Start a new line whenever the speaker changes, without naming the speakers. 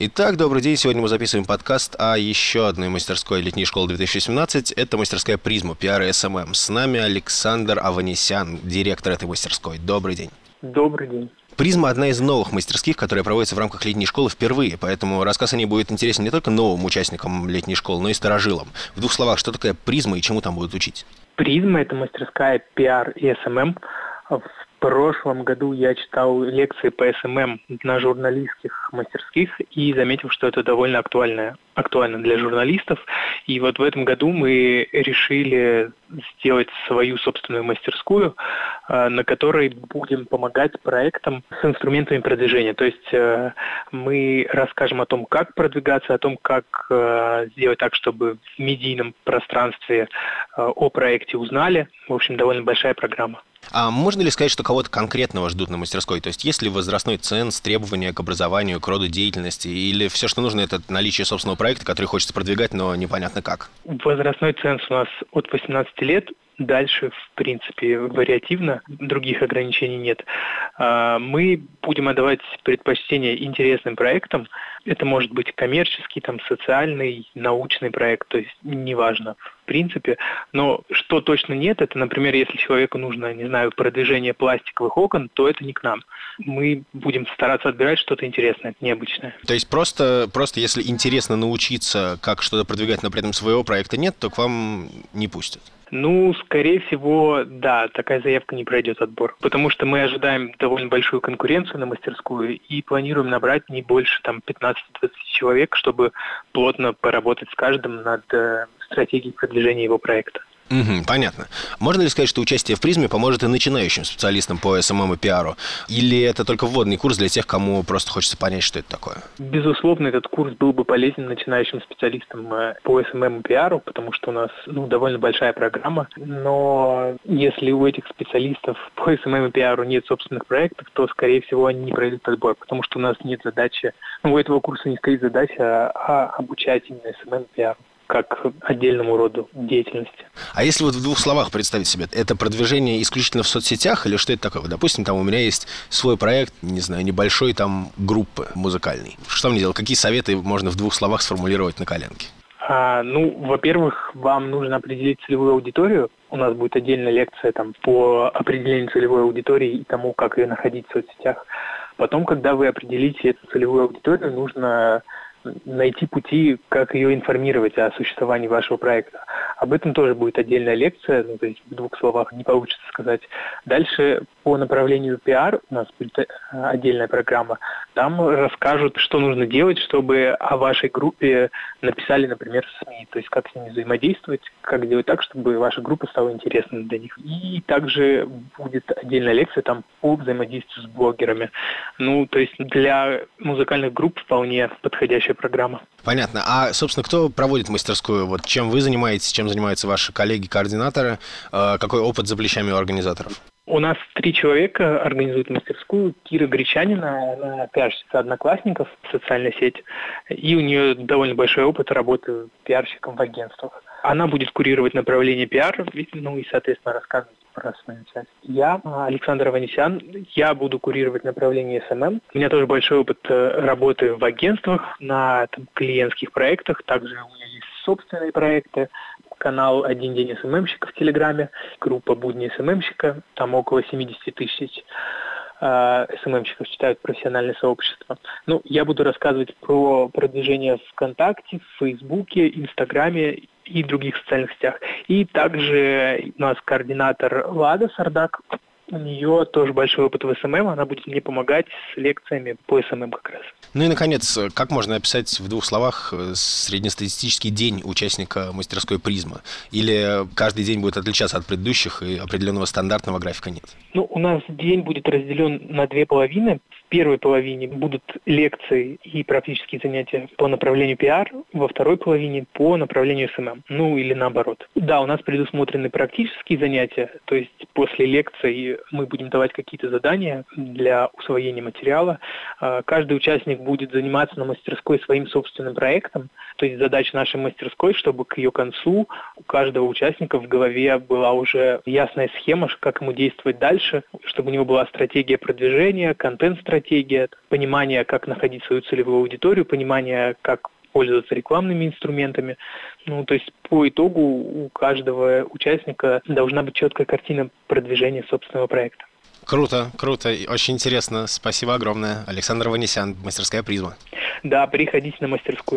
Итак, добрый день. Сегодня мы записываем подкаст о еще одной мастерской летней школы 2017. Это мастерская «Призма» PR и SMM. С нами Александр Аванесян, директор этой мастерской. Добрый день.
Добрый день.
Призма – одна из новых мастерских, которая проводится в рамках летней школы впервые, поэтому рассказ о ней будет интересен не только новым участникам летней школы, но и старожилам. В двух словах, что такое призма и чему там будут учить?
Призма – это мастерская PR и SMM. В прошлом году я читал лекции по SMM на журналистских мастерских и заметил, что это довольно актуально, актуально для журналистов. И вот в этом году мы решили сделать свою собственную мастерскую, э, на которой будем помогать проектам с инструментами продвижения. То есть э, мы расскажем о том, как продвигаться, о том, как э, сделать так, чтобы в медийном пространстве о проекте узнали. В общем, довольно большая программа.
А можно ли сказать, что кого-то конкретного ждут на мастерской? То есть есть ли возрастной ценз, требования к образованию, к роду деятельности, или все, что нужно, это наличие собственного проекта, который хочется продвигать, но непонятно как?
Возрастной ценз у нас от 18 лет, Дальше, в принципе, вариативно, других ограничений нет. А, мы будем отдавать предпочтение интересным проектам. Это может быть коммерческий, там, социальный, научный проект, то есть неважно в принципе. Но что точно нет, это, например, если человеку нужно, не знаю, продвижение пластиковых окон, то это не к нам. Мы будем стараться отбирать что-то интересное, необычное.
То есть просто, просто если интересно научиться, как что-то продвигать, но при этом своего проекта нет, то к вам не пустят?
Ну, скорее всего, да, такая заявка не пройдет отбор, потому что мы ожидаем довольно большую конкуренцию на мастерскую и планируем набрать не больше там 15-20 человек, чтобы плотно поработать с каждым над э, стратегией продвижения его проекта.
Угу, понятно. Можно ли сказать, что участие в призме поможет и начинающим специалистам по SMM и пиару? Или это только вводный курс для тех, кому просто хочется понять, что это такое?
Безусловно, этот курс был бы полезен начинающим специалистам э, по SMM и пиару, потому что у нас ну, довольно большая программа. Но если у этих специалистов по SMM и пиару нет собственных проектов, то, скорее всего, они не пройдут отбор, потому что у нас нет задачи, ну, у этого курса не стоит задача а обучать именно SMM и пиару как отдельному роду деятельности.
А если вот в двух словах представить себе, это продвижение исключительно в соцсетях или что это такое? Допустим, там у меня есть свой проект, не знаю, небольшой там группы музыкальной. Что мне делать? Какие советы можно в двух словах сформулировать на коленке?
А, ну, во-первых, вам нужно определить целевую аудиторию. У нас будет отдельная лекция там, по определению целевой аудитории и тому, как ее находить в соцсетях. Потом, когда вы определите эту целевую аудиторию, нужно найти пути, как ее информировать о существовании вашего проекта. Об этом тоже будет отдельная лекция, ну, то есть в двух словах не получится сказать. Дальше по направлению пиар у нас будет э, отдельная программа. Там расскажут, что нужно делать, чтобы о вашей группе написали, например, СМИ. То есть как с ними взаимодействовать, как сделать так, чтобы ваша группа стала интересной для них. И также будет отдельная лекция там по взаимодействию с блогерами. Ну, то есть для музыкальных групп вполне подходящая программа.
Понятно. А, собственно, кто проводит мастерскую? Вот чем вы занимаетесь, чем занимаются ваши коллеги-координаторы? Э, какой опыт за плечами у организаторов?
У нас три человека организуют мастерскую. Кира Гречанина, она пиарщица одноклассников в социальной сети, и у нее довольно большой опыт работы пиарщиком в агентствах. Она будет курировать направление пиар, ну и, соответственно, рассказывать про свою часть. Я, Александр Аванесян, я буду курировать направление SMM. У меня тоже большой опыт э, работы в агентствах на там, клиентских проектах. Также у меня есть собственные проекты канал «Один день СММщика» в Телеграме, группа «Будни СММщика», там около 70 тысяч э, СММщиков читают профессиональное сообщество. Ну, я буду рассказывать про продвижение ВКонтакте, в Фейсбуке, Инстаграме и других социальных сетях. И также у нас координатор Лада Сардак, у нее тоже большой опыт в SMM, она будет мне помогать с лекциями по SMM как раз.
Ну и, наконец, как можно описать в двух словах э, среднестатистический день участника мастерской «Призма»? Или каждый день будет отличаться от предыдущих и определенного стандартного графика нет?
Ну, у нас день будет разделен на две половины. Первой половине будут лекции и практические занятия по направлению пиар, во второй половине по направлению SMM, ну или наоборот. Да, у нас предусмотрены практические занятия, то есть после лекции мы будем давать какие-то задания для усвоения материала. А, каждый участник будет заниматься на мастерской своим собственным проектом, то есть задача нашей мастерской, чтобы к ее концу у каждого участника в голове была уже ясная схема, как ему действовать дальше, чтобы у него была стратегия продвижения, контент-стратегия, стратегия, понимание, как находить свою целевую аудиторию, понимание, как пользоваться рекламными инструментами. Ну, то есть по итогу у каждого участника должна быть четкая картина продвижения собственного проекта.
Круто, круто, очень интересно. Спасибо огромное. Александр Ванесян, мастерская призма.
Да, приходите на мастерскую.